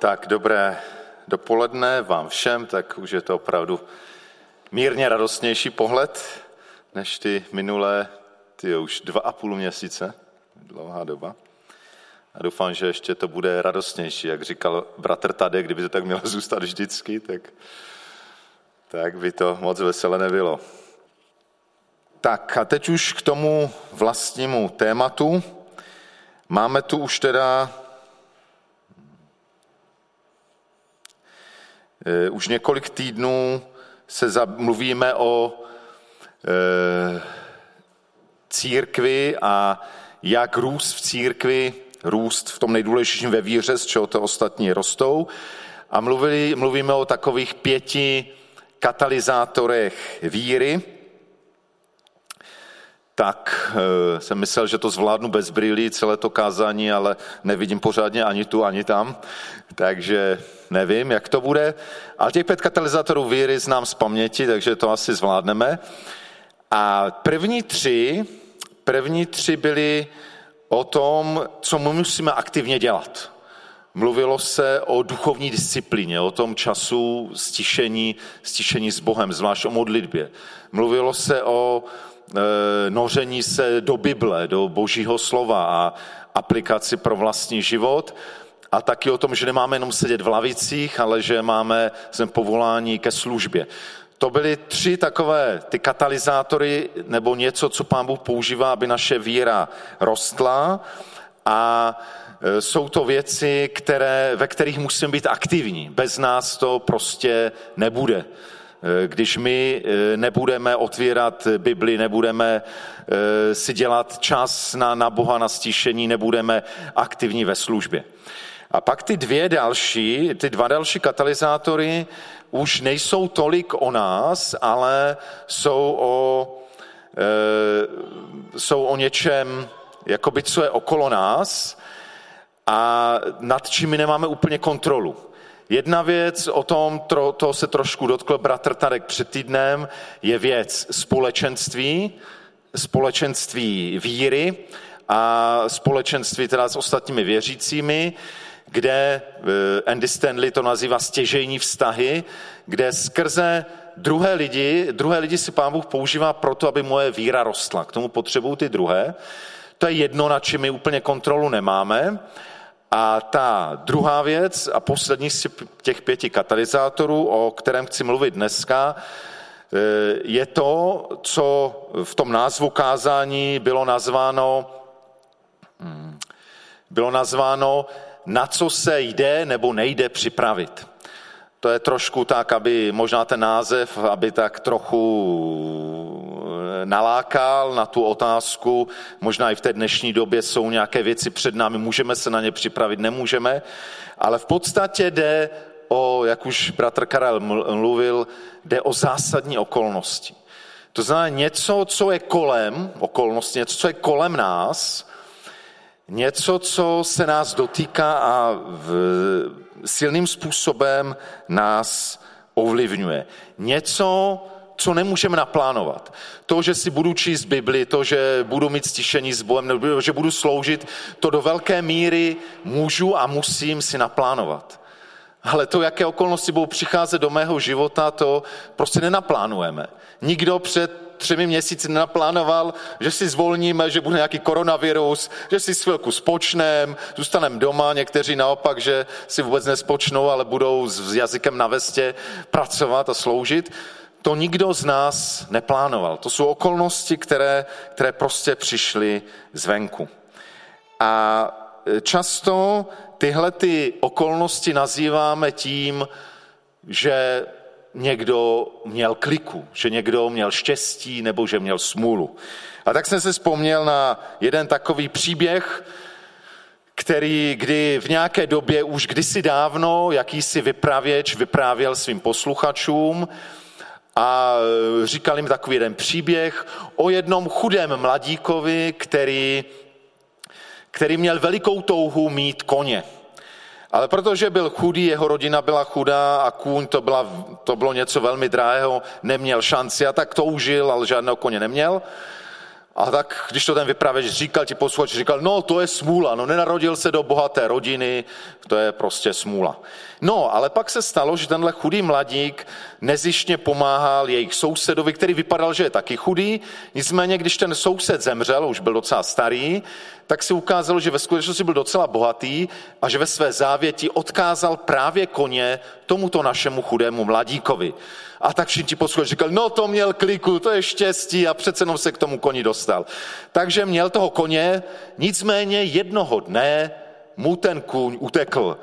Tak dobré dopoledne vám všem, tak už je to opravdu mírně radostnější pohled než ty minulé, ty už dva a půl měsíce, dlouhá doba. A doufám, že ještě to bude radostnější, jak říkal bratr Tade, kdyby to tak mělo zůstat vždycky, tak, tak by to moc veselé nebylo. Tak a teď už k tomu vlastnímu tématu. Máme tu už teda už několik týdnů se mluvíme o e, církvi a jak růst v církvi, růst v tom nejdůležitějším ve víře, z čeho to ostatní rostou. A mluvili, mluvíme o takových pěti katalyzátorech víry, tak e, jsem myslel, že to zvládnu bez brýlí celé to kázání, ale nevidím pořádně ani tu, ani tam, takže nevím, jak to bude. Ale těch pět katalyzátorů víry znám z paměti, takže to asi zvládneme. A první tři, první tři byly o tom, co my musíme aktivně dělat. Mluvilo se o duchovní disciplíně, o tom času stišení, stišení s Bohem, zvlášť o modlitbě. Mluvilo se o noření se do Bible, do Božího slova a aplikaci pro vlastní život a taky o tom, že nemáme jenom sedět v lavicích, ale že máme jsme povolání ke službě. To byly tři takové ty katalyzátory nebo něco, co pán Bůh používá, aby naše víra rostla a e, jsou to věci, které, ve kterých musíme být aktivní. Bez nás to prostě nebude. E, když my e, nebudeme otvírat Bibli, nebudeme si dělat čas na, na Boha, na stišení, nebudeme aktivní ve službě. A pak ty dvě další, ty dva další katalyzátory už nejsou tolik o nás, ale jsou o, e, jsou o něčem, jakoby co je okolo nás a nad čím my nemáme úplně kontrolu. Jedna věc, o tom to, to se trošku dotkl bratr Tarek před týdnem, je věc společenství, společenství víry a společenství teda s ostatními věřícími kde eh, Andy Stanley to nazývá stěžejní vztahy, kde skrze druhé lidi, druhé lidi si pán Bůh používá proto, aby moje víra rostla. K tomu potřebují ty druhé. To je jedno, na čem my úplně kontrolu nemáme. A ta druhá věc a poslední z těch pěti katalyzátorů, o kterém chci mluvit dneska, eh, je to, co v tom názvu kázání bylo nazváno, hmm, bylo nazváno na co se jde nebo nejde připravit. To je trošku tak, aby možná ten název, aby tak trochu nalákal na tu otázku. Možná i v té dnešní době jsou nějaké věci před námi, můžeme se na ně připravit, nemůžeme. Ale v podstatě jde o, jak už bratr Karel mluvil, jde o zásadní okolnosti. To znamená něco, co je kolem, okolnosti, něco, co je kolem nás, něco, co se nás dotýká a v, silným způsobem nás ovlivňuje. Něco, co nemůžeme naplánovat. To, že si budu číst Bibli, to, že budu mít stišení s Bohem, nebo že budu sloužit, to do velké míry můžu a musím si naplánovat. Ale to, jaké okolnosti budou přicházet do mého života, to prostě nenaplánujeme. Nikdo před třemi měsíci naplánoval, že si zvolníme, že bude nějaký koronavirus, že si chvilku spočneme, zůstaneme doma, někteří naopak, že si vůbec nespočnou, ale budou s jazykem na vestě pracovat a sloužit. To nikdo z nás neplánoval. To jsou okolnosti, které, které prostě přišly zvenku. A často tyhle ty okolnosti nazýváme tím, že někdo měl kliku, že někdo měl štěstí nebo že měl smůlu. A tak jsem se vzpomněl na jeden takový příběh, který kdy v nějaké době, už kdysi dávno, jakýsi vypravěč vyprávěl svým posluchačům a říkal jim takový jeden příběh o jednom chudém mladíkovi, který, který měl velikou touhu mít koně. Ale protože byl chudý, jeho rodina byla chudá a kůň to, byla, to bylo něco velmi drahého, neměl šanci a tak toužil, ale žádného koně neměl. A tak, když to ten vypravěč říkal, ti posluchač říkal, no to je smůla, no nenarodil se do bohaté rodiny, to je prostě smůla. No, ale pak se stalo, že tenhle chudý mladík nezištně pomáhal jejich sousedovi, který vypadal, že je taky chudý, nicméně, když ten soused zemřel, už byl docela starý, tak si ukázalo, že ve skutečnosti byl docela bohatý a že ve své závěti odkázal právě koně tomuto našemu chudému mladíkovi. A tak všichni posluchači říkali, no to měl kliku, to je štěstí a přece jenom se k tomu koni dostal. Takže měl toho koně, nicméně jednoho dne mu ten kůň utekl.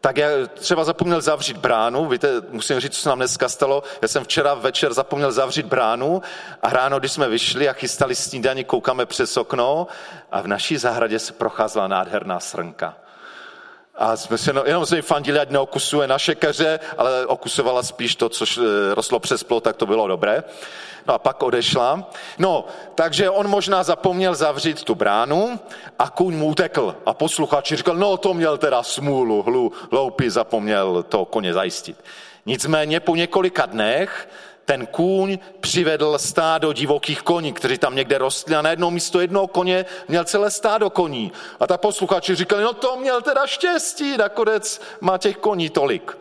Tak já třeba zapomněl zavřít bránu, víte, musím říct, co se nám dneska stalo. Já jsem včera večer zapomněl zavřít bránu a ráno, když jsme vyšli a chystali snídaní, koukáme přes okno a v naší zahradě se procházela nádherná srnka. A jsme se, no, jenom jsme fandili, ať neokusuje naše keře, ale okusovala spíš to, co eh, rostlo přes plot, tak to bylo dobré. No a pak odešla. No, takže on možná zapomněl zavřít tu bránu a kůň mu utekl. A posluchači říkal, no to měl teda smůlu, hlu, hloupý zapomněl to koně zajistit. Nicméně po několika dnech ten kůň přivedl stádo divokých koní, kteří tam někde rostli a najednou místo jednoho koně měl celé stádo koní. A ta posluchači říkali, no to měl teda štěstí, nakonec má těch koní tolik.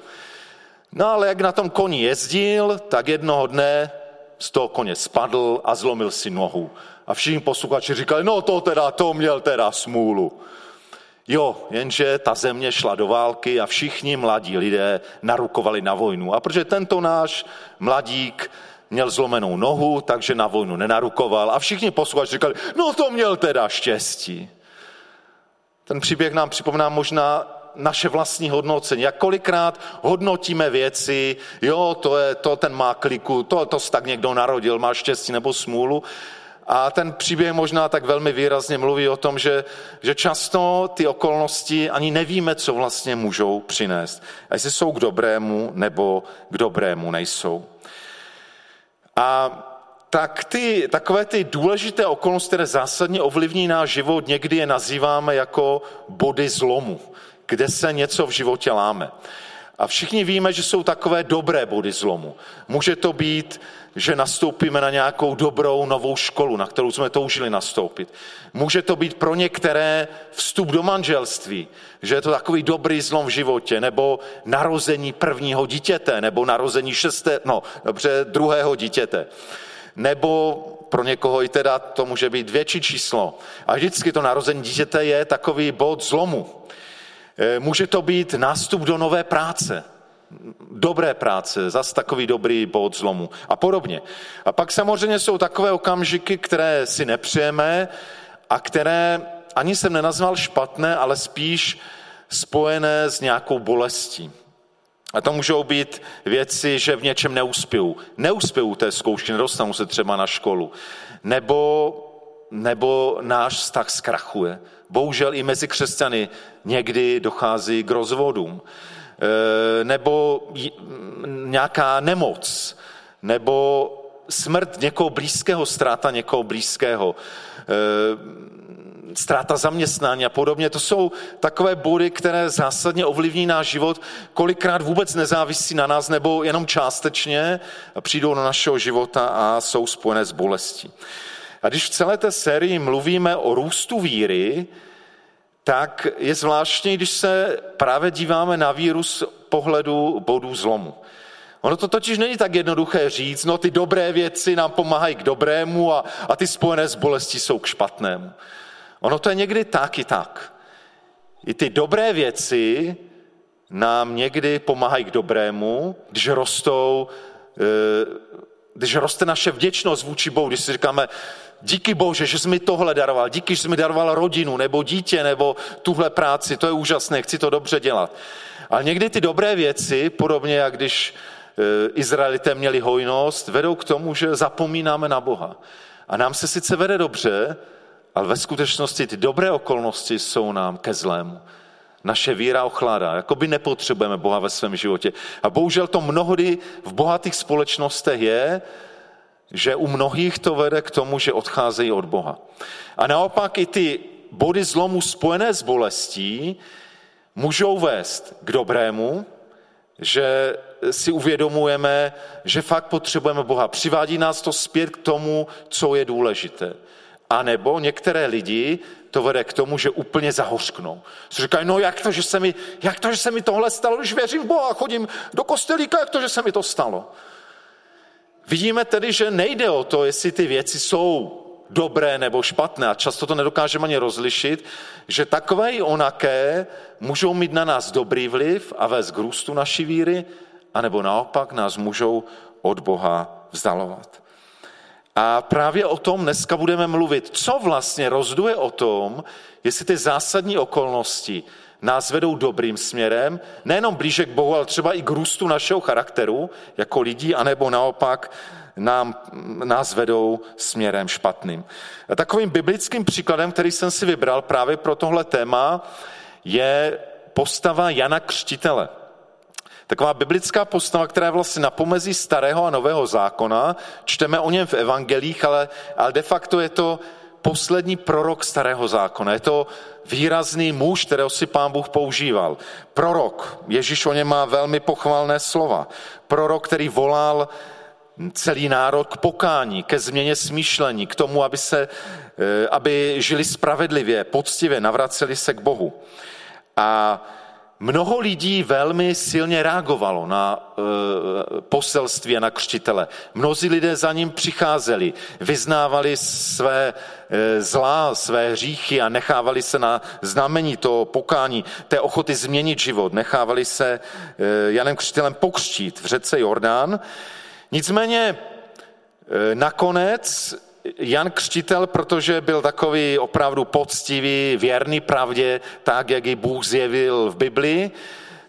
No ale jak na tom koni jezdil, tak jednoho dne z toho koně spadl a zlomil si nohu. A všichni posluchači říkali, no to teda, to měl teda smůlu. Jo, jenže ta země šla do války a všichni mladí lidé narukovali na vojnu. A protože tento náš mladík měl zlomenou nohu, takže na vojnu nenarukoval a všichni posluchači říkali, no to měl teda štěstí. Ten příběh nám připomíná možná naše vlastní hodnocení. Jak kolikrát hodnotíme věci, jo, to, je, to ten má kliku, to, to se tak někdo narodil, má štěstí nebo smůlu. A ten příběh možná tak velmi výrazně mluví o tom, že, že často ty okolnosti ani nevíme, co vlastně můžou přinést. A jestli jsou k dobrému nebo k dobrému nejsou. A tak ty, takové ty důležité okolnosti, které zásadně ovlivní náš život, někdy je nazýváme jako body zlomu, kde se něco v životě láme. A všichni víme, že jsou takové dobré body zlomu. Může to být, že nastoupíme na nějakou dobrou novou školu, na kterou jsme toužili nastoupit. Může to být pro některé vstup do manželství, že je to takový dobrý zlom v životě, nebo narození prvního dítěte, nebo narození šesté, no dobře, druhého dítěte. Nebo pro někoho i teda to může být větší číslo. A vždycky to narození dítěte je takový bod zlomu. Eh, může to být nástup do nové práce, dobré práce, zas takový dobrý bod zlomu a podobně. A pak samozřejmě jsou takové okamžiky, které si nepřejeme a které ani jsem nenazval špatné, ale spíš spojené s nějakou bolestí. A to můžou být věci, že v něčem neuspěju. Neuspěju té zkoušky, nedostanu se třeba na školu. Nebo nebo náš vztah zkrachuje. Bohužel i mezi křesťany někdy dochází k rozvodům. E, nebo nějaká nemoc, nebo smrt někoho blízkého, ztráta někoho blízkého, e, ztráta zaměstnání a podobně. To jsou takové body, které zásadně ovlivní náš život, kolikrát vůbec nezávisí na nás nebo jenom částečně přijdou do našeho života a jsou spojené s bolestí. A když v celé té sérii mluvíme o růstu víry, tak je zvláštní, když se právě díváme na víru z pohledu bodů zlomu. Ono to totiž není tak jednoduché říct, no ty dobré věci nám pomáhají k dobrému a, a ty spojené s bolestí jsou k špatnému. Ono to je někdy tak i tak. I ty dobré věci nám někdy pomáhají k dobrému, když rostou, eh, když roste naše vděčnost vůči Bohu, když si říkáme, díky Bože, že jsi mi tohle daroval, díky, že jsi mi daroval rodinu, nebo dítě, nebo tuhle práci, to je úžasné, chci to dobře dělat. Ale někdy ty dobré věci, podobně jak když e, Izraelité měli hojnost, vedou k tomu, že zapomínáme na Boha. A nám se sice vede dobře, ale ve skutečnosti ty dobré okolnosti jsou nám ke zlému. Naše víra ochládá, jako by nepotřebujeme Boha ve svém životě. A bohužel to mnohdy v bohatých společnostech je, že u mnohých to vede k tomu, že odcházejí od Boha. A naopak i ty body zlomu spojené s bolestí můžou vést k dobrému, že si uvědomujeme, že fakt potřebujeme Boha. Přivádí nás to zpět k tomu, co je důležité. A nebo některé lidi to vede k tomu, že úplně zahořknou. Si říkají, no jak to, že se mi, jak to, že se mi tohle stalo, když věřím v Boha, chodím do kostelíka, jak to, že se mi to stalo. Vidíme tedy, že nejde o to, jestli ty věci jsou dobré nebo špatné, a často to nedokážeme ani rozlišit, že takové i onaké můžou mít na nás dobrý vliv a vést k růstu naší víry, anebo naopak nás můžou od Boha vzdalovat. A právě o tom dneska budeme mluvit. Co vlastně rozduje o tom, jestli ty zásadní okolnosti nás vedou dobrým směrem, nejenom blíže k Bohu, ale třeba i k růstu našeho charakteru jako lidí, anebo naopak nám, nás vedou směrem špatným. A takovým biblickým příkladem, který jsem si vybral právě pro tohle téma, je postava Jana Křtitele. Taková biblická postava, která je vlastně na pomezí starého a nového zákona. Čteme o něm v evangelích, ale, ale de facto je to poslední prorok starého zákona. Je to výrazný muž, kterého si pán Bůh používal. Prorok, Ježíš o něm má velmi pochvalné slova. Prorok, který volal celý národ k pokání, ke změně smýšlení, k tomu, aby, se, eh, aby žili spravedlivě, poctivě, navraceli se k Bohu. A Mnoho lidí velmi silně reagovalo na e, poselství a na křtitele. Mnozí lidé za ním přicházeli, vyznávali své e, zlá, své hříchy a nechávali se na znamení toho pokání, té ochoty změnit život. Nechávali se e, Janem Křtitelem pokřtít v řece Jordán. Nicméně e, nakonec Jan Křtitel, protože byl takový opravdu poctivý, věrný pravdě, tak, jak ji Bůh zjevil v Biblii,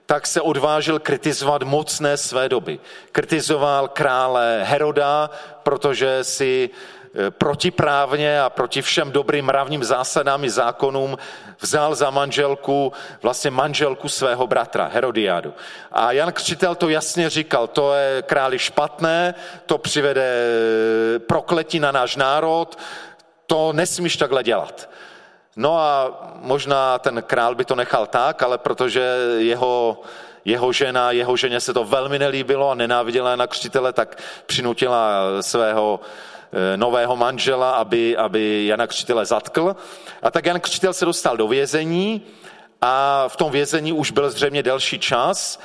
tak se odvážil kritizovat mocné své doby. Kritizoval krále Heroda, protože si protiprávně a proti všem dobrým mravním zásadám i zákonům vzal za manželku vlastně manželku svého bratra Herodiádu. A Jan Křtitel to jasně říkal, to je králi špatné, to přivede eh, prokletí na náš národ, to nesmíš takhle dělat. No a možná ten král by to nechal tak, ale protože jeho, jeho žena, jeho ženě se to velmi nelíbilo a nenáviděla na křtitele, tak přinutila svého Eh, nového manžela, aby, aby Jana Křtitele zatkl. A tak Jan Křtitel se dostal do vězení a v tom vězení už byl zřejmě delší čas.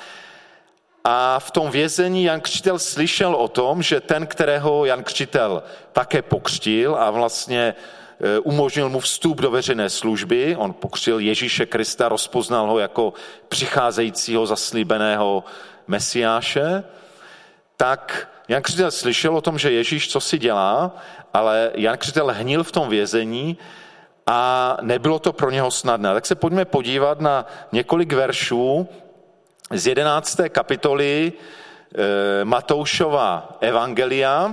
A v tom vězení Jan Křtitel slyšel o tom, že ten, kterého Jan Křtitel také pokřtil a vlastně eh, umožnil mu vstup do veřejné služby, on pokřtil Ježíše Krista, rozpoznal ho jako přicházejícího zaslíbeného mesiáše, tak Jan Křtitel slyšel o tom, že Ježíš co si dělá, ale Jan Křtitel hnil v tom vězení a nebylo to pro něho snadné. Tak se pojďme podívat na několik veršů z 11. kapitoly e, Matoušova Evangelia.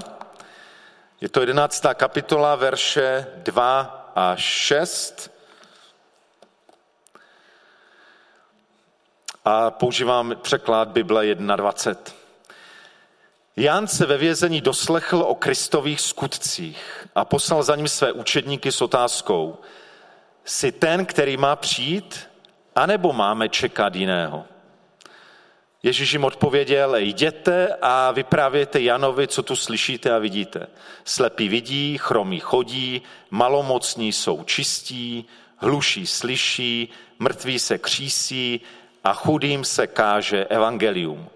Je to 11. kapitola, verše 2 a 6. A používám překlad Bible 21. Jan se ve vězení doslechl o Kristových skutcích a poslal za ním své učedníky s otázkou, jsi ten, který má přijít, anebo máme čekat jiného? Ježíš jim odpověděl, jděte a vyprávějte Janovi, co tu slyšíte a vidíte. Slepí vidí, chromí chodí, malomocní jsou čistí, hluší slyší, mrtví se křísí a chudým se káže evangelium.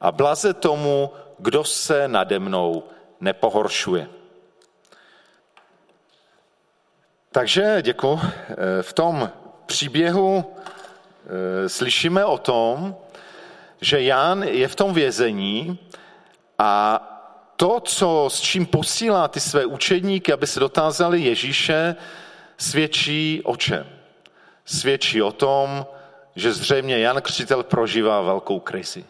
A blaze tomu, kdo se nade mnou nepohoršuje. Takže děkuji. V tom příběhu eh, slyšíme o tom, že Jan je v tom vězení a to, co, s čím posílá ty své učedníky, aby se dotázali Ježíše, svědčí o čem? Svědčí o tom, že zřejmě Jan Křtitel prožívá velkou krizi.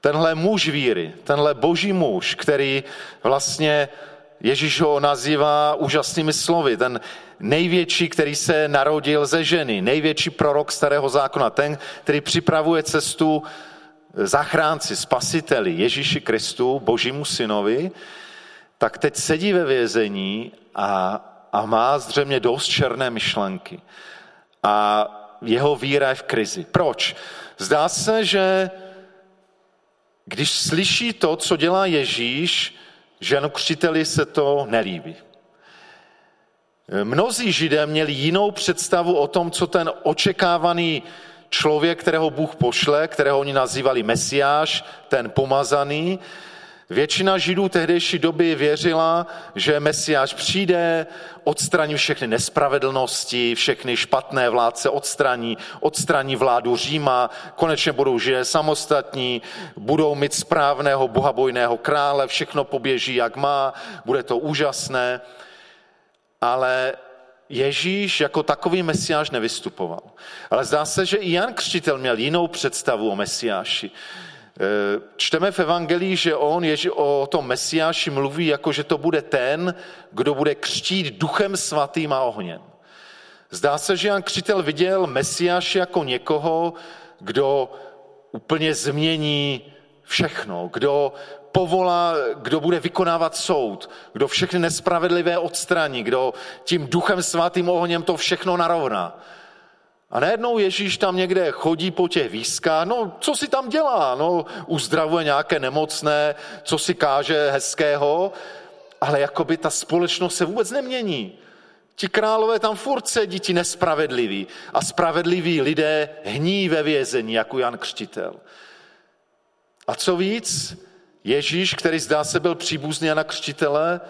Tenhle muž víry, tenhle boží muž, který vlastně Ježíš ho nazývá úžasnými slovy, ten největší, který se narodil ze ženy, největší prorok starého zákona, ten, který připravuje cestu zachránci, spasiteli Ježíši Kristu, božímu synovi, tak teď sedí ve vězení a, a má zřejmě dost černé myšlenky. A jeho víra je v krizi. Proč? Zdá se, že když slyší to, co dělá Ježíš, ženu křtiteli se to nelíbí. Mnozí židé měli jinou představu o tom, co ten očekávaný člověk, kterého Bůh pošle, kterého oni nazývali Mesiáš, ten pomazaný, Většina Židů tehdejší doby věřila, že Mesiáš přijde, odstraní všechny nespravedlnosti, všechny špatné vládce odstraní, odstraní vládu Říma, konečně budou židé samostatní, budou mít správného bohabojného krále, všechno poběží jak má, bude to úžasné. Ale Ježíš jako takový mesiáš nevystupoval. Ale zdá se, že i Jan Křtitel měl jinou představu o mesiáši. Eh, čteme v Evangelii, že on Ježi, o tom Mesiáši mluví, jako že to bude ten, kdo bude křtít duchem svatým a ohněm. Zdá se, že Jan Křtitel viděl Mesiáše jako někoho, kdo úplně změní všechno, kdo povolá, kdo bude vykonávat soud, kdo všechny nespravedlivé odstraní, kdo tím duchem svatým ohněm to všechno narovná. A najednou Ježíš tam někde chodí po těch výzkách, no co si tam dělá? No uzdravuje nějaké nemocné, co si káže hezkého, ale jakoby ta společnost se vůbec nemění. Ti králové tam furt sedí, ti nespravedliví. A spravedliví lidé hní ve vězení, jako Jan Křtitel. A co víc, Ježíš, který zdá se byl příbuzný Jana Křtitele,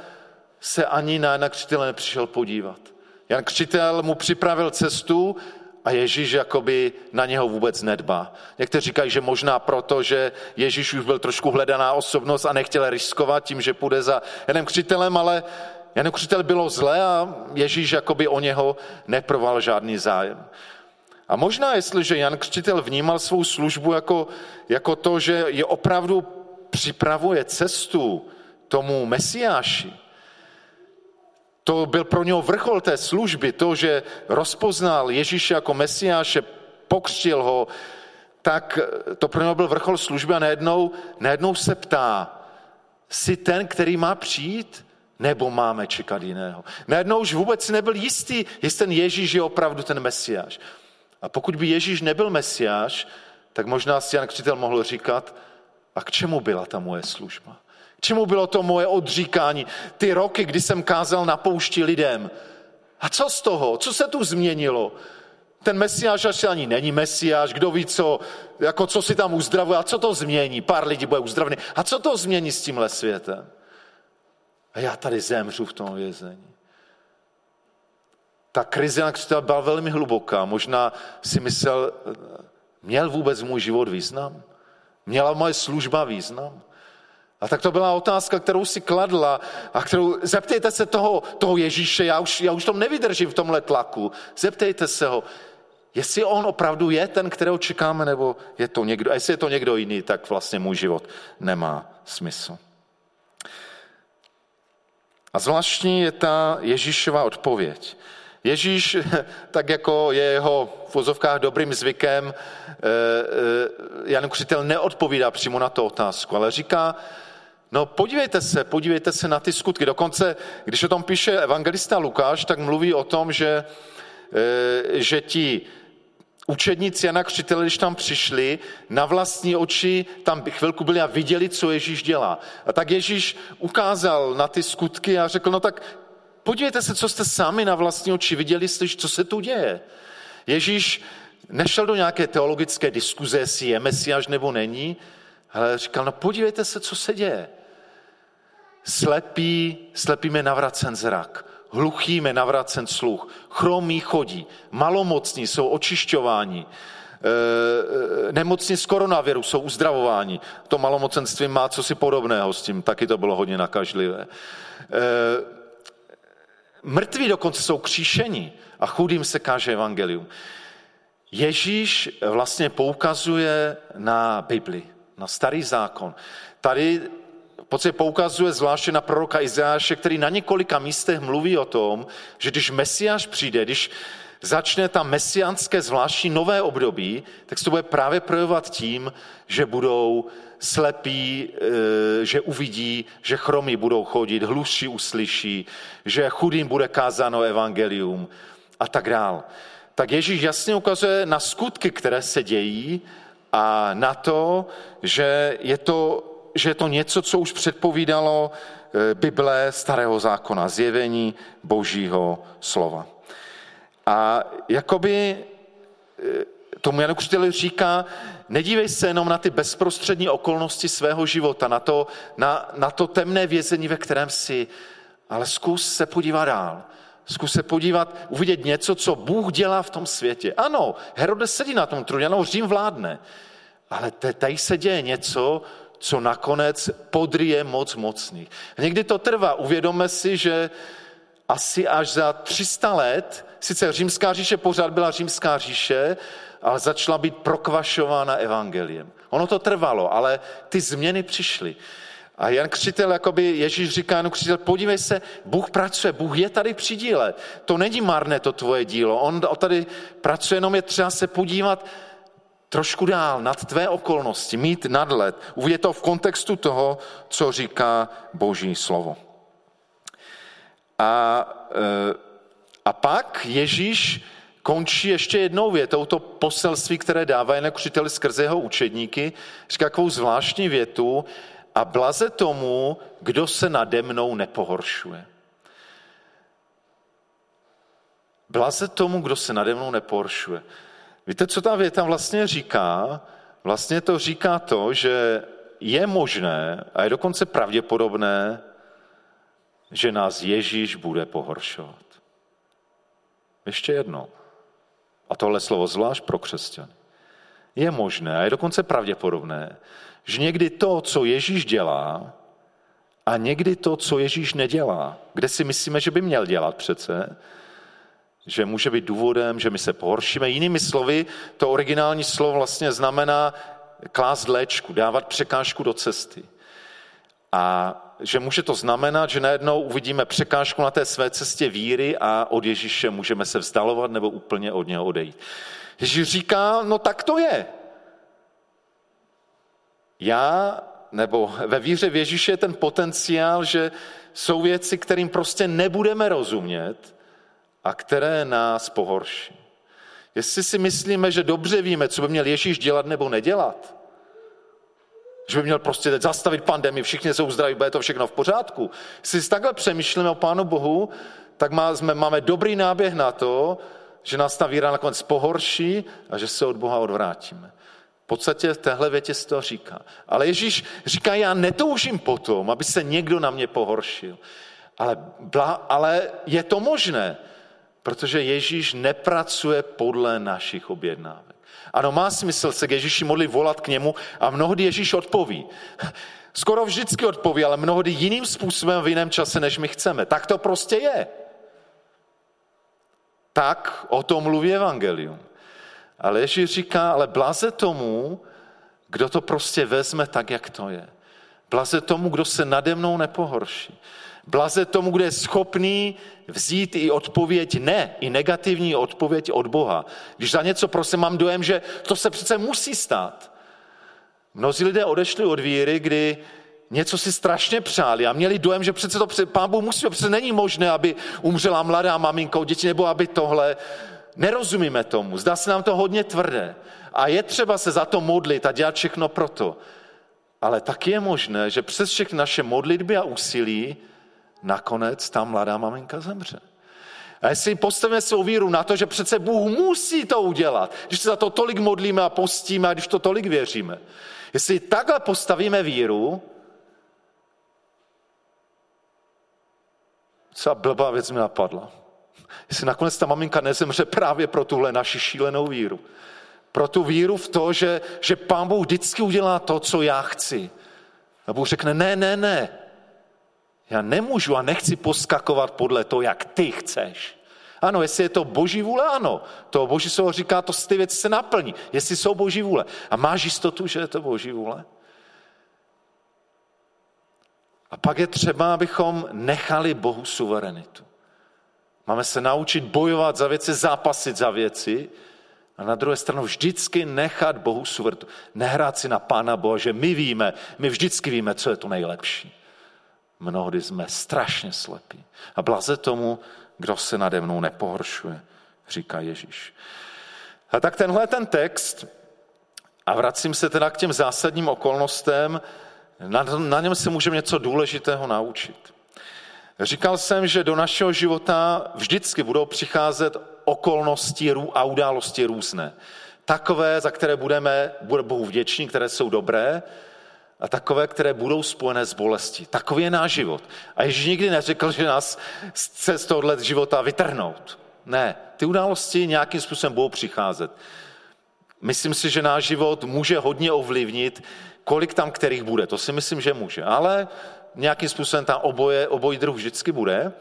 se ani na Jana Křtitele nepřišel podívat. Jan Křtitel mu připravil cestu a Ježíš jakoby na něho vůbec nedbá. Někteří říkají, že možná proto, že Ježíš už byl trošku hledaná osobnost a nechtěl riskovat tím, že půjde za Janem Křitelem, ale Janem Křtitel bylo zlé a Ježíš jakoby o něho neproval žádný zájem. A možná, jestliže Jan Křtitel vnímal svou službu jako, jako to, že je opravdu připravuje cestu tomu Mesiáši, to byl pro něho vrchol té služby, to, že rozpoznal Ježíše jako Mesiáše, pokřtil ho, tak to pro něho byl vrchol služby a najednou, najednou se ptá, jsi ten, který má přijít, nebo máme čekat jiného? Najednou už vůbec nebyl jistý, jestli ten Ježíš je opravdu ten Mesiáš. A pokud by Ježíš nebyl Mesiáš, tak možná si Jan Křtitel mohl říkat, a k čemu byla ta moje služba? Čemu bylo to moje odříkání? Ty roky, kdy jsem kázal na poušti lidem. A co z toho? Co se tu změnilo? Ten mesiáš asi ani není mesiáš, kdo ví co, jako co si tam uzdravuje a co to změní? Pár lidí bude uzdravený. A co to změní s tímhle světem? A já tady zemřu v tom vězení. Ta krize, na která byla velmi hluboká, možná si myslel, měl vůbec můj život význam? Měla moje služba význam? A tak to byla otázka, kterou si kladla a kterou, zeptejte se toho, toho Ježíše, já už, já už tom nevydržím v tomhle tlaku, zeptejte se ho, jestli on opravdu je ten, kterého čekáme, nebo je to někdo, a jestli je to někdo jiný, tak vlastně můj život nemá smysl. A zvláštní je ta Ježíšova odpověď. Ježíš, tak jako je jeho v vozovkách dobrým zvykem, eh, eh, Jan Křitel neodpovídá přímo na tu otázku, ale říká, No podívejte se, podívejte se na ty skutky. Dokonce, když o tom píše evangelista Lukáš, tak mluví o tom, že, e, že ti učedníci Jana Křtitele, když tam přišli, na vlastní oči tam chvilku byli a viděli, co Ježíš dělá. A tak Ježíš ukázal na ty skutky a řekl, no tak podívejte se, co jste sami na vlastní oči viděli, slyš, co se tu děje. Ježíš nešel do nějaké teologické diskuze, jestli je mesiáš nebo není, ale říkal, no podívejte se, co se děje. Slepý, slepíme navracen zrak, hluchíme navracen sluch, chromí chodí, malomocní jsou očišťováni, e, nemocní z koronaviru jsou uzdravováni. To malomocenství má cosi podobného s tím, taky to bylo hodně nakažlivé. E, mrtví dokonce jsou kříšení a chudým se káže evangelium. Ježíš vlastně poukazuje na Bibli, na starý zákon. Tady podstatě poukazuje zvláště na proroka Izáše, který na několika místech mluví o tom, že když Mesiáš přijde, když začne tam mesiánské zvláštní nové období, tak se to bude právě projevovat tím, že budou slepí, e, že uvidí, že chromí budou chodit, hluší uslyší, že chudým bude kázáno evangelium a tak dál. Tak Ježíš jasně ukazuje na skutky, které se dějí a na to, že je to že je to něco, co už předpovídalo eh, Bible starého zákona, zjevení božího slova. A jakoby eh, tomu Janu Křtiteli říká, nedívej se jenom na ty bezprostřední okolnosti svého života, na to, na, na to temné vězení, ve kterém jsi, ale zkus se podívat dál. Zkus se podívat, uvidět něco, co Bůh dělá v tom světě. Ano, Herodes sedí na tom trůně, ano, Řím vládne. Ale tady se děje něco, co nakonec podryje moc mocných. Někdy to trvá. Uvědomme si, že asi až za 300 let, sice římská říše pořád byla římská říše, ale začala být prokvašována evangeliem. Ono to trvalo, ale ty změny přišly. A Jan Křitel, jakoby Ježíš říká Jan Křitel, podívej se, Bůh pracuje, Bůh je tady při díle. To není marné to tvoje dílo, on tady pracuje, jenom je třeba se podívat trošku dál, nad tvé okolnosti, mít nadhled, uvidět to v kontextu toho, co říká Boží slovo. A, e, a pak Ježíš končí ještě jednou větou, to poselství, které dává jen učitel skrze jeho učedníky, říká takovou zvláštní větu a blaze tomu, kdo se nade mnou nepohoršuje. Blaze tomu, kdo se nade mnou nepohoršuje. Víte, co ta věta vlastně říká? Vlastně to říká to, že je možné a je dokonce pravděpodobné, že nás Ježíš bude pohoršovat. Ještě jednou. A tohle slovo zvlášť pro křesťany. Je možné a je dokonce pravděpodobné, že někdy to, co Ježíš dělá, a někdy to, co Ježíš nedělá, kde si myslíme, že by měl dělat přece, že může být důvodem, že my se pohoršíme. Jinými slovy, to originální slovo vlastně znamená klást léčku, dávat překážku do cesty. A že může to znamenat, že najednou uvidíme překážku na té své cestě víry a od Ježíše můžeme se vzdalovat nebo úplně od něho odejít. Ježíš říká, no tak to je. Já, nebo ve víře v Ježíše je ten potenciál, že jsou věci, kterým prostě nebudeme rozumět a které nás pohorší. Jestli si myslíme, že dobře víme, co by měl Ježíš dělat nebo nedělat, že by měl prostě zastavit pandemii, všichni jsou zdraví, bude to všechno v pořádku. Jestli si takhle přemýšlíme o Pánu Bohu, tak má, jsme, máme dobrý náběh na to, že nás ta víra nakonec pohorší a že se od Boha odvrátíme. V podstatě v téhle větě se to říká. Ale Ježíš říká, já netoužím potom, aby se někdo na mě pohoršil. Ale, ale je to možné, protože Ježíš nepracuje podle našich objednávek. Ano, má smysl se k Ježíši modlit, volat k němu a mnohdy Ježíš odpoví. Skoro vždycky odpoví, ale mnohdy jiným způsobem v jiném čase, než my chceme. Tak to prostě je. Tak o tom mluví evangelium. Ale Ježíš říká, ale blaze tomu, kdo to prostě vezme tak, jak to je. Blaze tomu, kdo se nade mnou nepohorší. Blaze tomu, kdo je schopný vzít i odpověď ne, i negativní odpověď od Boha. Když za něco prosím, mám dojem, že to se přece musí stát. Mnozí lidé odešli od víry, kdy něco si strašně přáli a měli dojem, že přece to pán Bůh musí, přece není možné, aby umřela mladá maminka o děti, nebo aby tohle. Nerozumíme tomu, zdá se nám to hodně tvrdé. A je třeba se za to modlit a dělat všechno proto. Ale taky je možné, že přes všechny naše modlitby a úsilí nakonec ta mladá maminka zemře. A jestli postavíme svou víru na to, že přece Bůh musí to udělat, když se za to tolik modlíme a postíme a když to tolik věříme. Jestli takhle postavíme víru, co blbá věc mi napadla. Jestli nakonec ta maminka nezemře právě pro tuhle naši šílenou víru. Pro tu víru v to, že, že pán Bůh vždycky udělá to, co já chci. A Bůh řekne, ne, ne, ne, já nemůžu a nechci poskakovat podle toho, jak ty chceš. Ano, jestli je to boží vůle, ano. To boží slovo říká, to ty věci se naplní. Jestli jsou boží vůle. A máš jistotu, že je to boží vůle? A pak je třeba, abychom nechali Bohu suverenitu. Máme se naučit bojovat za věci, zápasit za věci a na druhé stranu vždycky nechat Bohu suverenitu. Nehrát si na Pána Boha, že my víme, my vždycky víme, co je to nejlepší. Mnohdy jsme strašně slepí. A blaze tomu, kdo se nade mnou nepohoršuje, říká Ježíš. A tak tenhle ten text, a vracím se teda k těm zásadním okolnostem, Na, na něm se můžeme něco důležitého naučit. Říkal jsem, že do našeho života vždycky budou přicházet okolnosti a události různé. Takové, za které budeme, bude Bohu vděční, které jsou dobré, a takové, které budou spojené s bolestí. Takový je náš život. A Ježíš nikdy neřekl, že nás chce z tohohle života vytrhnout. Ne, ty události nějakým způsobem budou přicházet. Myslím si, že náš život může hodně ovlivnit, kolik tam kterých bude. To si myslím, že může. Ale nějakým způsobem tam oboje, obojí druh vždycky bude.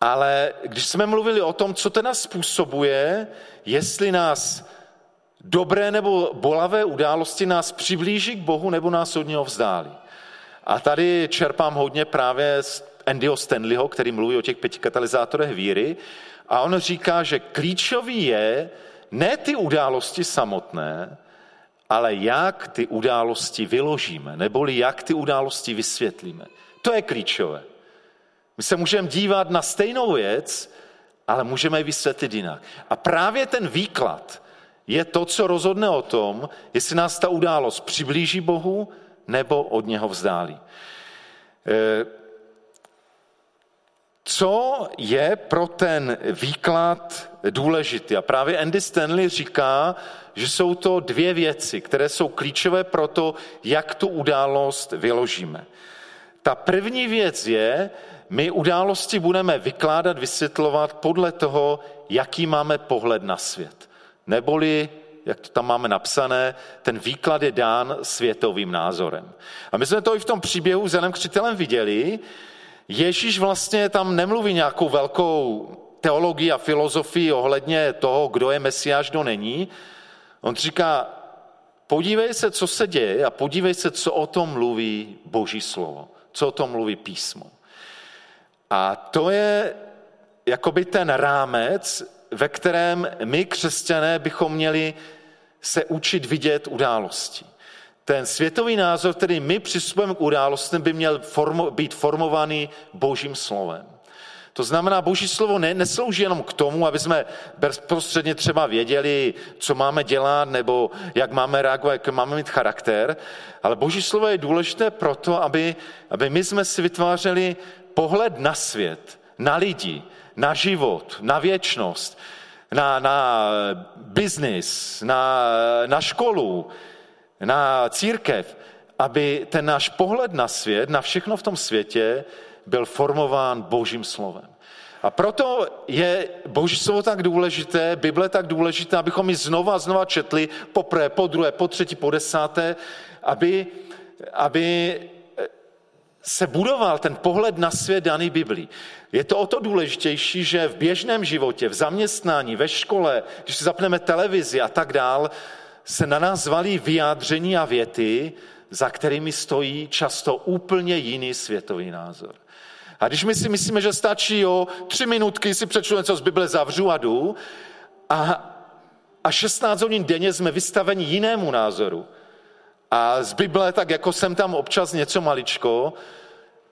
Ale když jsme mluvili o tom, co teda způsobuje, jestli nás dobré nebo bolavé události nás přiblíží k Bohu nebo nás od něho vzdálí. A tady čerpám hodně právě z Andyho Stanleyho, který mluví o těch pěti katalyzátorech víry. A on říká, že klíčový je ne ty události samotné, ale jak ty události vyložíme, neboli jak ty události vysvětlíme. To je klíčové. My se můžeme dívat na stejnou věc, ale můžeme ji vysvětlit jinak. A právě ten výklad je to, co rozhodne o tom, jestli nás ta událost přiblíží Bohu nebo od něho vzdálí. E, co je pro ten výklad důležitý? A právě Andy Stanley říká, že jsou to dvě věci, které jsou klíčové pro to, jak tu událost vyložíme. Ta první věc je, my události budeme vykládat, vysvětlovat podle toho, jaký máme pohled na svět. Neboli, jak to tam máme napsané, ten výklad je dán světovým názorem. A my jsme to i v tom příběhu s Janem Křitelem viděli. Ježíš vlastně tam nemluví nějakou velkou teologii a filozofii ohledně toho, kdo je mesiáš, kdo není. On říká, podívej se, co se děje a podívej se, co o tom mluví Boží slovo, co o tom mluví písmo. A to je jakoby ten rámec, ve kterém my, křesťané, bychom měli se učit vidět události. Ten světový názor, který my přistupujeme k událostem, by měl formo, být formovaný Božím slovem. To znamená, Boží slovo ne, neslouží jenom k tomu, aby jsme bezprostředně třeba věděli, co máme dělat, nebo jak máme reagovat, jak máme mít charakter, ale Boží slovo je důležité proto, aby, aby my jsme si vytvářeli pohled na svět, na lidi, na život, na věčnost, na, na biznis, na, na školu, na církev, aby ten náš pohled na svět, na všechno v tom světě, byl formován Božím slovem. A proto je Boží slovo tak důležité, Bible tak důležité, abychom ji znova a znova četli, po prvé, po druhé, po třetí, po desáté, aby, aby se budoval ten pohled na svět daný Biblí. Je to o to důležitější, že v běžném životě, v zaměstnání, ve škole, když zapneme televizi a tak dál, se na nás valí vyjádření a věty, za kterými stojí často úplně jiný světový názor. A když my si myslíme, že stačí o tři minutky si přečtu něco z Bible, zavřu a jdu, a, a 16 hodin denně jsme vystaveni jinému názoru, a z Bible, tak jako jsem tam občas něco maličko,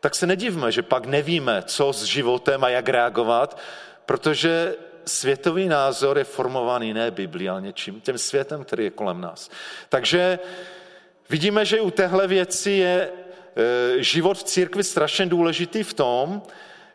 tak se nedivme, že pak nevíme, co s životem a jak reagovat, protože světový názor je formovaný ne Biblí, ale něčím, tím světem, který je kolem nás. Takže vidíme, že u téhle věci je e, život v církvi strašně důležitý v tom,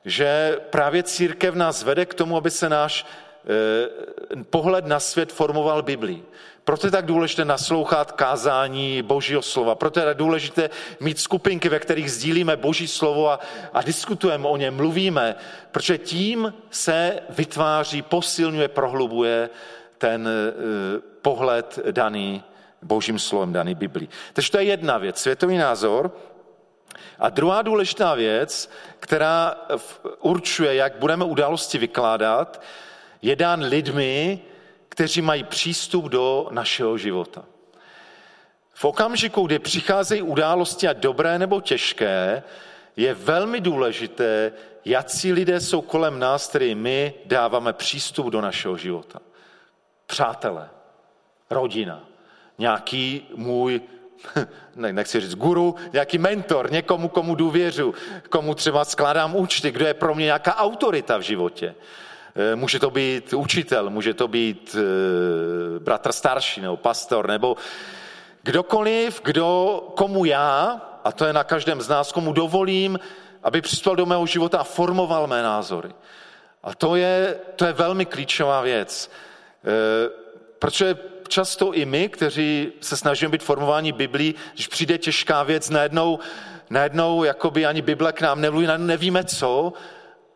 že právě církev nás vede k tomu, aby se náš e, pohled na svět formoval Biblí. Proto je tak důležité naslouchat kázání Božího slova. Proto je tak důležité mít skupinky, ve kterých sdílíme Boží slovo a, a diskutujeme o něm, mluvíme, protože tím se vytváří, posilňuje, prohlubuje ten uh, pohled daný Božím slovem, daný Biblí. Takže to je jedna věc, světový názor. A druhá důležitá věc, která určuje, jak budeme události vykládat, je dán lidmi, kteří mají přístup do našeho života. V okamžiku, kdy přicházejí události, a dobré nebo těžké, je velmi důležité, jaký lidé jsou kolem nás, který my dáváme přístup do našeho života. Přátelé, rodina, nějaký můj, ne, nechci říct guru, nějaký mentor, někomu, komu důvěřu, komu třeba skládám účty, kdo je pro mě nějaká autorita v životě. Eh, může to být učitel, může to být eh, bratr starší nebo pastor, nebo kdokoliv, kdo, komu já, a to je na každém z nás, komu dovolím, aby přispěl do mého života a formoval mé názory. A to je, to je velmi klíčová věc. E, protože často i my, kteří se snažíme být formováni Biblí, když přijde těžká věc, najednou, najednou jakoby ani Bible k nám nemluví, nevíme co.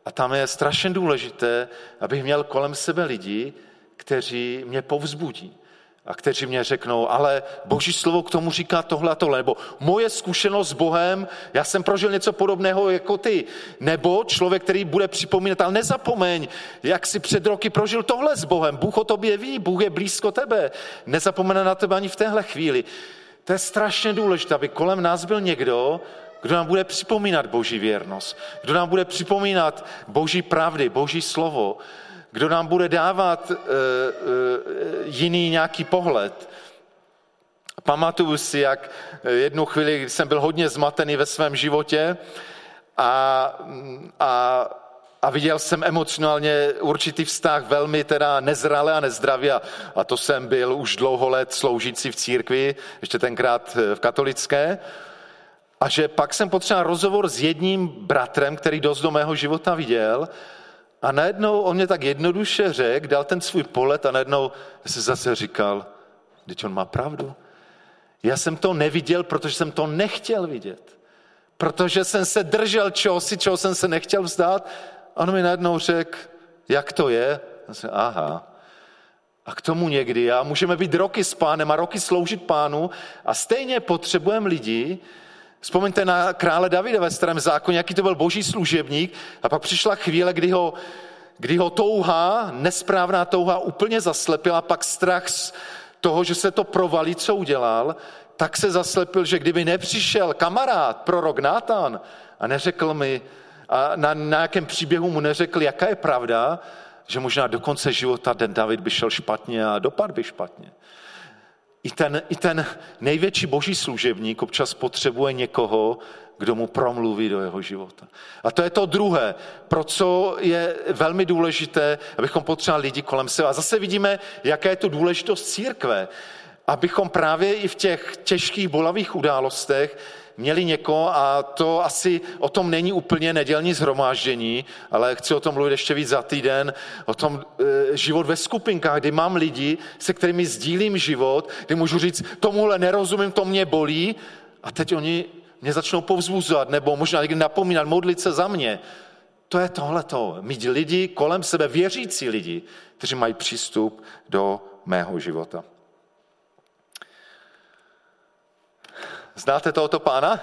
A tam je strašně důležité, abych měl kolem sebe lidi, kteří mě povzbudí a kteří mě řeknou, ale boží slovo k tomu říká tohle a tohle, nebo moje zkušenost s Bohem, já jsem prožil něco podobného jako ty, nebo člověk, který bude připomínat, ale nezapomeň, jak si před roky prožil tohle s Bohem, Bůh o tobě ví, Bůh je blízko tebe, nezapomene na tebe ani v téhle chvíli. To je strašně důležité, aby kolem nás byl někdo, kdo nám bude připomínat boží věrnost, kdo nám bude připomínat boží pravdy, boží slovo, kdo nám bude dávat uh, uh, jiný nějaký pohled. Pamatuju si, jak jednu chvíli, kdy jsem byl hodně zmatený ve svém životě a, a, a viděl jsem emocionálně určitý vztah velmi teda nezralé a nezdravý a, a to jsem byl už dlouho let sloužící v církvi, ještě tenkrát v katolické. A že pak jsem potřeboval rozhovor s jedním bratrem, který dost do mého života viděl a najednou on mě tak jednoduše řekl, dal ten svůj polet a najednou se zase říkal, teď on má pravdu. Já jsem to neviděl, protože jsem to nechtěl vidět. Protože jsem se držel čehosi, čeho jsem se nechtěl vzdát. A on mi najednou řekl, jak to je. A jsem, aha. A k tomu někdy já můžeme být roky s pánem a roky sloužit pánu a stejně potřebujeme lidi, Vzpomeňte na krále Davida ve starém zákoně, jaký to byl boží služebník a pak přišla chvíle, kdy ho, kdy ho touha, nesprávná touha úplně zaslepila, pak strach z toho, že se to provalí, co udělal, tak se zaslepil, že kdyby nepřišel kamarád, prorok Nátan a neřekl mi, a na, na jakém příběhu mu neřekl, jaká je pravda, že možná do konce života ten David by šel špatně a dopad by špatně. I ten, I ten největší boží služebník občas potřebuje někoho, kdo mu promluví do jeho života. A to je to druhé, pro co je velmi důležité, abychom potřebovali lidi kolem sebe. A zase vidíme, jaká je tu důležitost církve, abychom právě i v těch těžkých bolavých událostech měli někoho a to asi o tom není úplně nedělní zhromáždění, ale chci o tom mluvit ještě víc za týden, o tom e, život ve skupinkách, kdy mám lidi, se kterými sdílím život, kdy můžu říct, tomuhle nerozumím, to mě bolí a teď oni mě začnou povzbuzovat nebo možná někdy napomínat, modlit se za mě. To je tohleto, mít lidi kolem sebe, věřící lidi, kteří mají přístup do mého života. Znáte tohoto pána?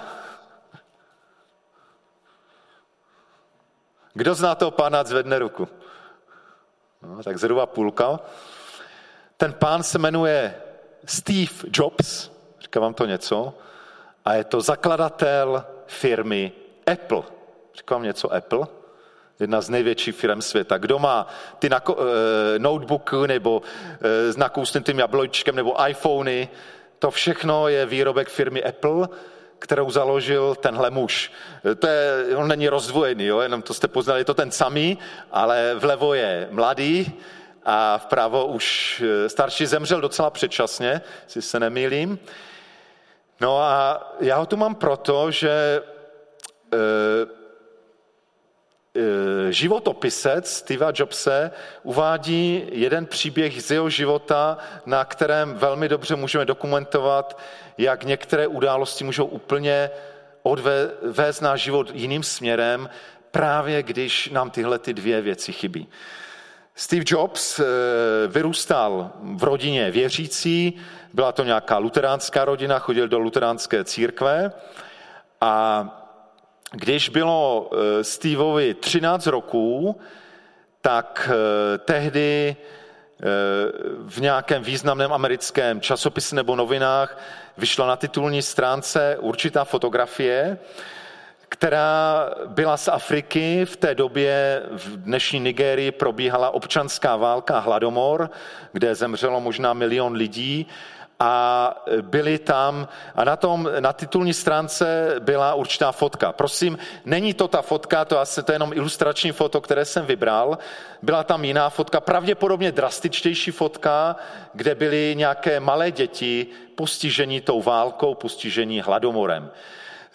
Kdo zná toho pána, zvedne ruku. No, tak zhruba půlka. Ten pán se jmenuje Steve Jobs, říká vám to něco, a je to zakladatel firmy Apple. Říká vám něco Apple? Jedna z největších firm světa. Kdo má ty nako- eh, notebooky nebo eh, s nakousnutým jablojčkem nebo iPhony, to všechno je výrobek firmy Apple, kterou založil tenhle muž. To je, on není rozdvojený, jo, jenom to jste poznali, je to ten samý, ale vlevo je mladý a vpravo už eh, starší zemřel docela předčasně, si se nemýlím. No a já ho tu mám proto, že e, životopisec Steva Jobse uvádí jeden příběh z jeho života, na kterém velmi dobře můžeme dokumentovat, jak některé události můžou úplně odvést náš život jiným směrem, právě když nám tyhle ty dvě věci chybí. Steve Jobs eh, vyrůstal v rodině věřící, byla to nějaká luteránská rodina, chodil do luteránské církve a když bylo eh, Steveovi 13 roků, tak eh, tehdy eh, v nějakém významném americkém časopise nebo novinách vyšla na titulní stránce určitá fotografie, která byla z Afriky. V té době v dnešní Nigérii probíhala občanská válka hladomor, kde zemřelo možná milion lidí a byli tam a na tom, na titulní stránce byla určitá fotka. Prosím, není to ta fotka, to, asi, to je jenom ilustrační foto, které jsem vybral. Byla tam jiná fotka, pravděpodobně drastičtější fotka, kde byly nějaké malé děti postižení tou válkou, postižení hladomorem.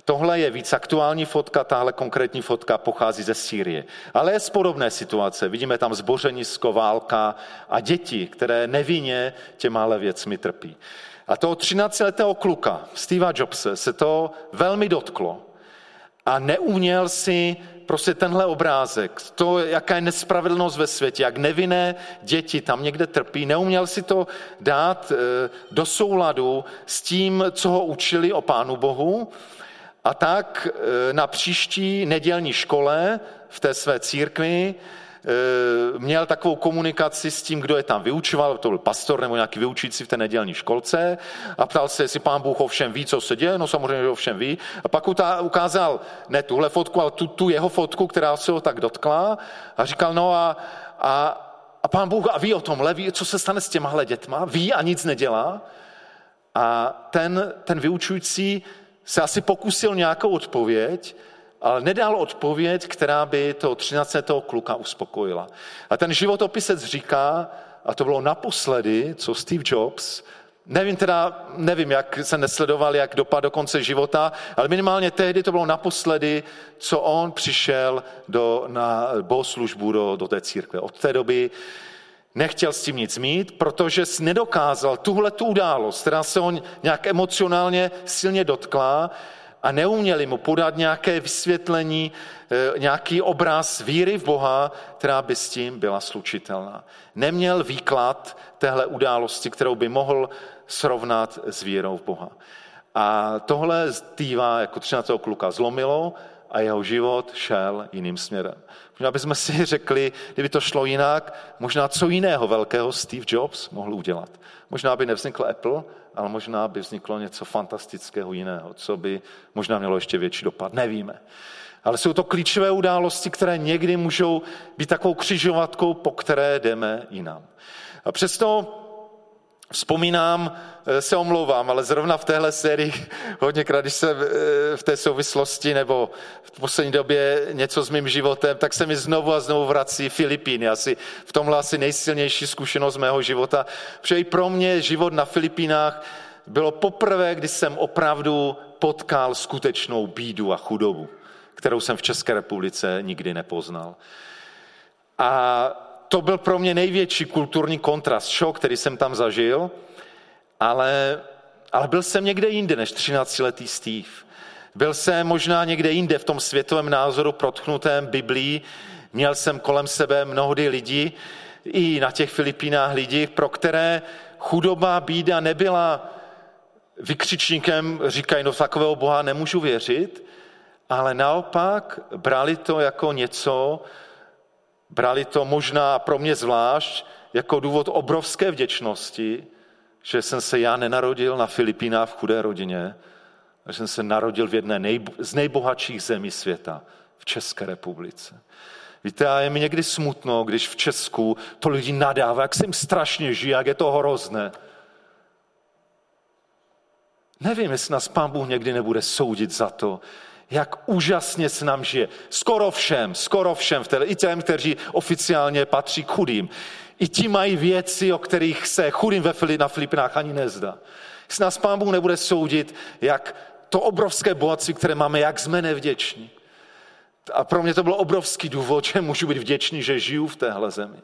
Tohle je víc aktuální fotka, tahle konkrétní fotka pochází ze Sýrie. Ale je z podobné situace. Vidíme tam zbořenisko, válka a děti, které nevinně těmahle věcmi trpí. A toho 13-letého kluka, Steva Jobse, se to velmi dotklo. A neuměl si prostě tenhle obrázek, to, jaká je nespravedlnost ve světě, jak nevinné děti tam někde trpí, neuměl si to dát eh, do souladu s tím, co ho učili o Pánu Bohu. A tak eh, na příští nedělní škole v té své církvi Eh, měl takovou komunikaci s tím, kdo je tam vyučoval, to byl pastor nebo nějaký vyučící v té nedělní školce a ptal se, jestli pán Bůh ovšem ví, co se děje, no samozřejmě, že ovšem ví. A pak ukázal ne tuhle fotku, ale tu, tu jeho fotku, která se ho tak dotkla a říkal, no a, a, a pán Bůh a ví o tomhle, ví, co se stane s těmahle dětma, ví a nic nedělá. A ten, ten vyučující se asi pokusil nějakou odpověď, ale nedal odpověď, která by toho 13. kluka uspokojila. A ten životopisec říká, a to bylo naposledy, co Steve Jobs, nevím teda, nevím, jak se nesledoval, jak dopad do konce života, ale minimálně tehdy to bylo naposledy, co on přišel do, na bohoslužbu do, do té církve. Od té doby nechtěl s tím nic mít, protože si nedokázal tuhle tu událost, která se on nějak emocionálně silně dotkla, a neuměli mu podat nějaké vysvětlení, eh, nějaký obraz víry v Boha, která by s tím byla slučitelná. Neměl výklad téhle události, kterou by mohl srovnat s vírou v Boha. A tohle Steva jako 13. kluka zlomilo a jeho život šel jiným směrem. Možná bychom si řekli, kdyby to šlo jinak, možná co jiného velkého Steve Jobs mohl udělat. Možná by nevznikl Apple, ale možná by vzniklo něco fantastického jiného, co by možná mělo ještě větší dopad. Nevíme. Ale jsou to klíčové události, které někdy můžou být takovou křižovatkou, po které jdeme jinam. A přesto Vzpomínám, eh, se omlouvám, ale zrovna v téhle sérii hodněkrát, když se eh, v té souvislosti nebo v poslední době něco s mým životem, tak se mi znovu a znovu vrací Filipíny. Asi v tomhle asi nejsilnější zkušenost mého života. Protože i pro mě život na Filipínách bylo poprvé, kdy jsem opravdu potkal skutečnou bídu a chudobu, kterou jsem v České republice nikdy nepoznal. A to byl pro mě největší kulturní kontrast, šok, který jsem tam zažil, ale, ale byl jsem někde jinde než 13-letý Steve. Byl jsem možná někde jinde v tom světovém názoru protchnutém Biblí. Měl jsem kolem sebe mnohdy lidi, i na těch Filipínách lidi, pro které chudoba, bída nebyla vykřičníkem, říkají, no takového Boha nemůžu věřit, ale naopak brali to jako něco, Brali to možná pro mě zvlášť jako důvod obrovské vděčnosti, že jsem se já nenarodil na Filipínách v chudé rodině, a že jsem se narodil v jedné z nejbohatších zemí světa, v České republice. Víte, a je mi někdy smutno, když v Česku to lidi nadává, jak se jim strašně žije, jak je to hrozné. Nevím, jestli nás pán Bůh někdy nebude soudit za to, jak úžasně se nám žije. Skoro všem, skoro všem, v tele, i těm, kteří oficiálně patří k chudým. I ti mají věci, o kterých se chudým ve na Filipinách ani nezdá. Jestli nás Pán Bůh nebude soudit, jak to obrovské bohatství, které máme, jak jsme nevděční. A pro mě to byl obrovský důvod, že můžu být vděčný, že žiju v téhle zemi.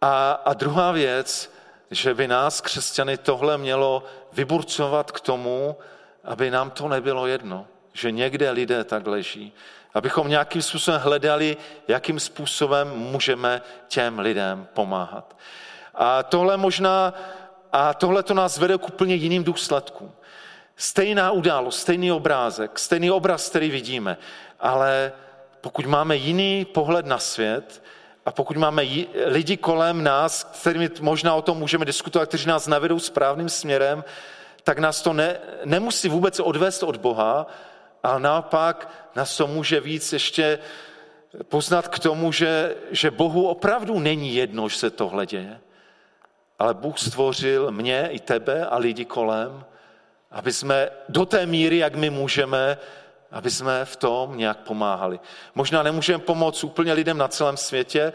A, a druhá věc, že by nás, křesťany, tohle mělo vyburcovat k tomu, aby nám to nebylo jedno že někde lidé tak leží. Abychom nějakým způsobem hledali, jakým způsobem můžeme těm lidem pomáhat. A tohle možná, a tohle to nás vede k úplně jiným důsledkům. Stejná událost, stejný obrázek, stejný obraz, který vidíme, ale pokud máme jiný pohled na svět a pokud máme lidi kolem nás, kterými možná o tom můžeme diskutovat, kteří nás navedou správným směrem, tak nás to ne, nemusí vůbec odvést od Boha, ale naopak nás to může víc ještě poznat k tomu, že, že Bohu opravdu není jedno, že se tohle děje. Ale Bůh stvořil mě i tebe a lidi kolem, aby jsme do té míry, jak my můžeme, aby jsme v tom nějak pomáhali. Možná nemůžeme pomoct úplně lidem na celém světě,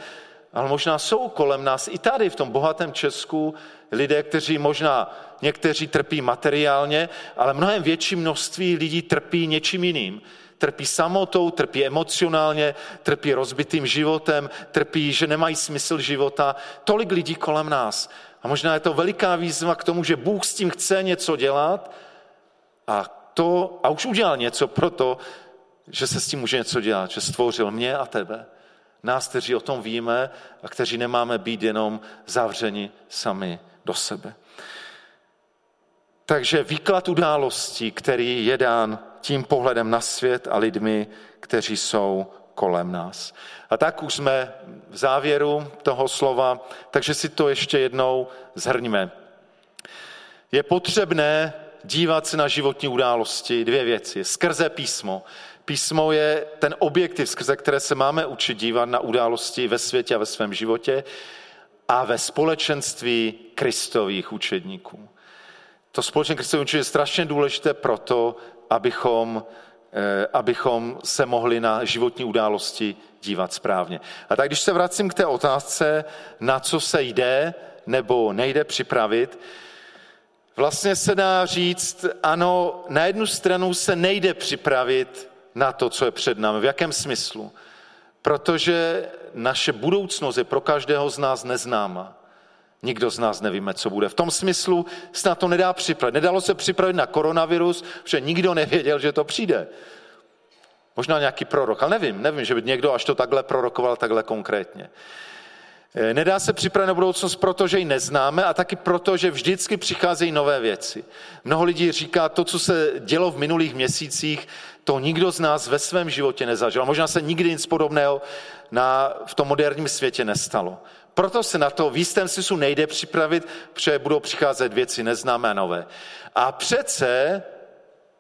ale možná jsou kolem nás i tady v tom bohatém Česku lidé, kteří možná někteří trpí materiálně, ale mnohem větší množství lidí trpí něčím jiným. Trpí samotou, trpí emocionálně, trpí rozbitým životem, trpí, že nemají smysl života. Tolik lidí kolem nás. A možná je to veliká výzva k tomu, že Bůh s tím chce něco dělat a, to, a už udělal něco pro to, že se s tím může něco dělat, že stvořil mě a tebe. Nás, kteří o tom víme a kteří nemáme být jenom zavřeni sami do sebe. Takže výklad událostí, který je dán tím pohledem na svět a lidmi, kteří jsou kolem nás. A tak už jsme v závěru toho slova, takže si to ještě jednou zhrňme. Je potřebné dívat se na životní události dvě věci. Skrze písmo. Písmo je ten objektiv, skrze které se máme učit dívat na události ve světě a ve svém životě a ve společenství kristových učedníků. To společenství kristových učedníků je strašně důležité proto, abychom, eh, abychom se mohli na životní události dívat správně. A tak když se vracím k té otázce, na co se jde nebo nejde připravit, vlastně se dá říct, ano, na jednu stranu se nejde připravit na to, co je před námi. V jakém smyslu? Protože naše budoucnost je pro každého z nás neznáma. Nikdo z nás nevíme, co bude. V tom smyslu se na to nedá připravit. Nedalo se připravit na koronavirus, protože nikdo nevěděl, že to přijde. Možná nějaký prorok, ale nevím, nevím, že by někdo až to takhle prorokoval takhle konkrétně. Eh, nedá se připravit na budoucnost, protože ji neznáme a taky proto, že vždycky přicházejí nové věci. Mnoho lidí říká, to, co se dělo v minulých měsících, to nikdo z nás ve svém životě nezažil. A možná se nikdy nic podobného na, v tom moderním světě nestalo. Proto se na to v jistém smyslu nejde připravit, protože budou přicházet věci neznámé a nové. A přece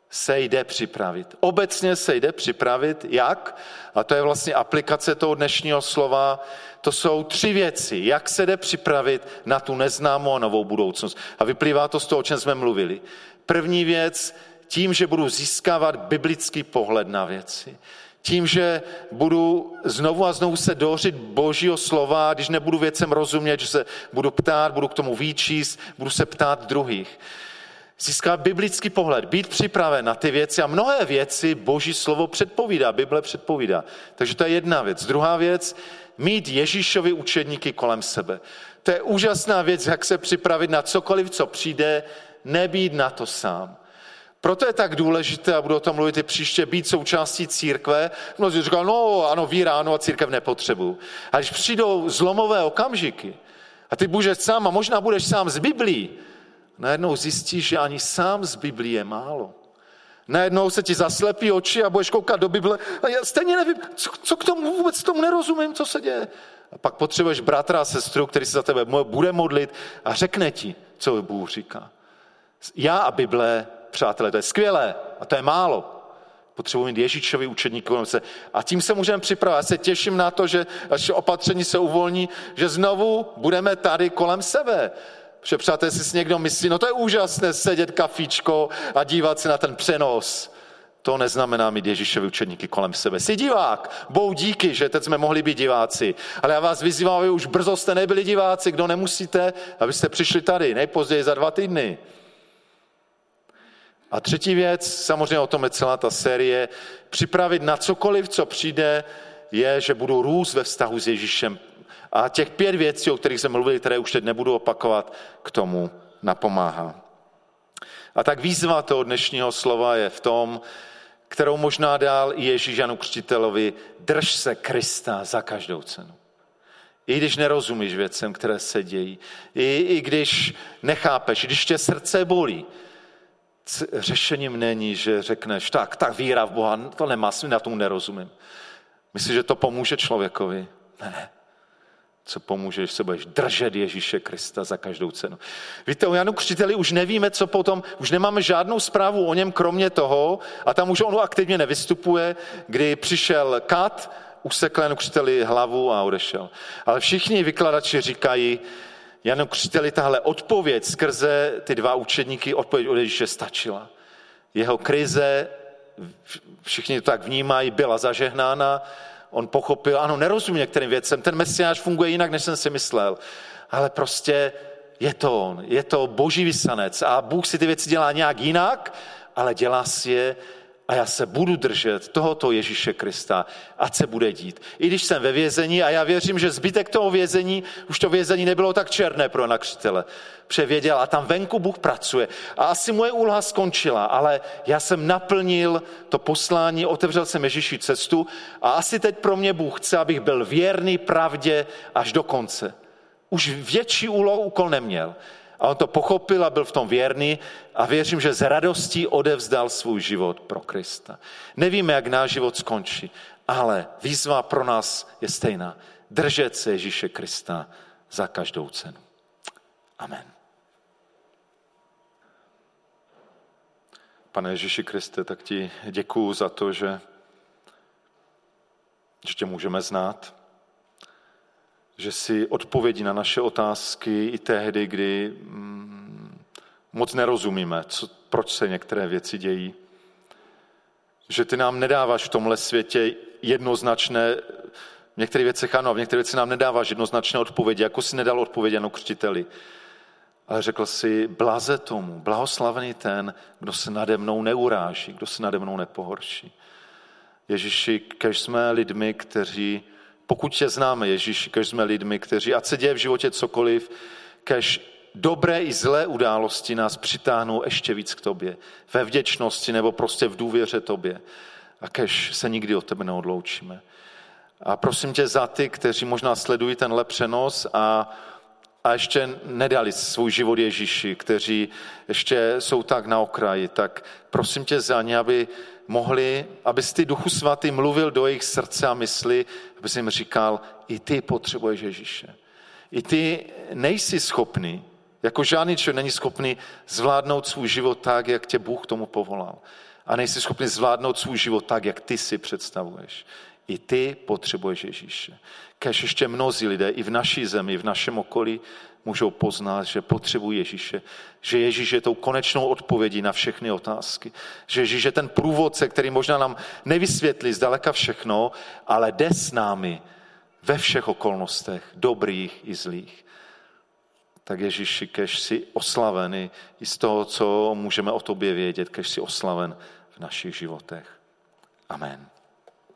se jde připravit. Obecně se jde připravit, jak? A to je vlastně aplikace toho dnešního slova. To jsou tři věci, jak se jde připravit na tu neznámou a novou budoucnost. A vyplývá to z toho, o čem jsme mluvili. První věc, tím, že budu získávat biblický pohled na věci. Tím, že budu znovu a znovu se dořit božího slova, když nebudu věcem rozumět, že se budu ptát, budu k tomu výčíst, budu se ptát druhých. Získat biblický pohled, být připraven na ty věci a mnohé věci boží slovo předpovídá, Bible předpovídá. Takže to je jedna věc. Druhá věc, mít Ježíšovi učedníky kolem sebe. To je úžasná věc, jak se připravit na cokoliv, co přijde, nebýt na to sám. Proto je tak důležité, a budu o tom mluvit i příště, být součástí církve. Mnozí říkají, no ano, ví ráno a církev nepotřebuju. A když přijdou zlomové okamžiky, a ty budeš sám, a možná budeš sám z Biblí, najednou zjistíš, že ani sám z Biblí je málo. Najednou se ti zaslepí oči a budeš koukat do Bible a já stejně nevím, co, co k tomu vůbec tomu nerozumím, co se děje. A pak potřebuješ bratra a sestru, který se za tebe bude modlit a řekne ti, co Bůh říká. Já a Bible přátelé, to je skvělé a to je málo. Potřebuji mít Ježíšovi učedníky A tím se můžeme připravit. Já se těším na to, že až opatření se uvolní, že znovu budeme tady kolem sebe. Že přátelé si někdo myslí, no to je úžasné sedět kafíčko a dívat se na ten přenos. To neznamená mít Ježíšovi učedníky kolem sebe. Jsi divák, bohu díky, že teď jsme mohli být diváci. Ale já vás vyzývám, aby už brzo jste nebyli diváci, kdo nemusíte, abyste přišli tady, nejpozději za dva týdny. A třetí věc, samozřejmě o tom je celá ta série, připravit na cokoliv, co přijde, je, že budu růst ve vztahu s Ježíšem. A těch pět věcí, o kterých jsem mluvil, které už teď nebudu opakovat, k tomu napomáhá. A tak výzva toho dnešního slova je v tom, kterou možná dál i Ježíš Janu Křtitelovi, drž se Krista za každou cenu. I když nerozumíš věcem, které se dějí, i, i když nechápeš, když tě srdce bolí, řešením není, že řekneš, tak, tak víra v Boha, to nemá na tomu nerozumím. Myslíš, že to pomůže člověkovi? Ne. Co pomůže, že se budeš držet Ježíše Krista za každou cenu. Víte, o Janu Křtiteli už nevíme, co potom, už nemáme žádnou zprávu o něm, kromě toho, a tam už on aktivně nevystupuje, kdy přišel Kat, usekl Janu Křtiteli hlavu a odešel. Ale všichni vykladači říkají, Janu Křtiteli tahle odpověď skrze ty dva učedníky, odpověď od Ježíše stačila. Jeho krize, všichni to tak vnímají, byla zažehnána, on pochopil, ano, nerozumím některým věcem, ten mesiáš funguje jinak, než jsem si myslel, ale prostě je to on, je to boží vysanec a Bůh si ty věci dělá nějak jinak, ale dělá si je a já se budu držet tohoto Ježíše Krista, ať se bude dít. I když jsem ve vězení a já věřím, že zbytek toho vězení, už to vězení nebylo tak černé pro nakřitele. Převěděl a tam venku Bůh pracuje. A asi moje úloha skončila, ale já jsem naplnil to poslání, otevřel jsem Ježíši cestu a asi teď pro mě Bůh chce, abych byl věrný pravdě až do konce. Už větší úlohu úkol neměl. A on to pochopil a byl v tom věrný a věřím, že z radostí odevzdal svůj život pro Krista. Nevíme, jak náš život skončí, ale výzva pro nás je stejná. Držet se Ježíše Krista za každou cenu. Amen. Pane Ježíši Kriste, tak ti děkuju za to, že, že tě můžeme znát, že si odpovědi na naše otázky i tehdy, kdy mm, moc nerozumíme, co, proč se některé věci dějí. Že ty nám nedáváš v tomhle světě jednoznačné, v některých věcech ano, v některých věcech nám nedáváš jednoznačné odpovědi, jako si nedal odpověď Janu Křtiteli. Ale řekl si, blaze tomu, blahoslavený ten, kdo se nade mnou neuráží, kdo se nade mnou nepohorší. Ježíši, kež jsme lidmi, kteří pokud tě známe, Ježíš, kež jsme lidmi, kteří, ať se děje v životě cokoliv, kež dobré i zlé události nás přitáhnou ještě víc k tobě. Ve vděčnosti nebo prostě v důvěře tobě. A kež se nikdy od tebe neodloučíme. A prosím tě za ty, kteří možná sledují tenhle přenos a, a ještě nedali svůj život Ježíši, kteří ještě jsou tak na okraji, tak prosím tě za ně, aby mohli, abys ty Duchu Svatý mluvil do jejich srdce a mysli, aby jim říkal, i ty potřebuješ Ježíše. I ty nejsi schopný, jako žádný člověk není schopný zvládnout svůj život tak, jak tě Bůh tomu povolal. A nejsi schopný zvládnout svůj život tak, jak ty si představuješ. I ty potřebuješ Ježíše. Kež ještě mnozí lidé i v naší zemi, v našem okolí můžou poznat, že potřebují Ježíše. Že Ježíš je tou konečnou odpovědí na všechny otázky. Že Ježíš je ten průvodce, který možná nám nevysvětlí zdaleka všechno, ale jde s námi ve všech okolnostech, dobrých i zlých. Tak Ježíši, kež si oslaven i z toho, co můžeme o tobě vědět, kež si oslaven v našich životech. Amen.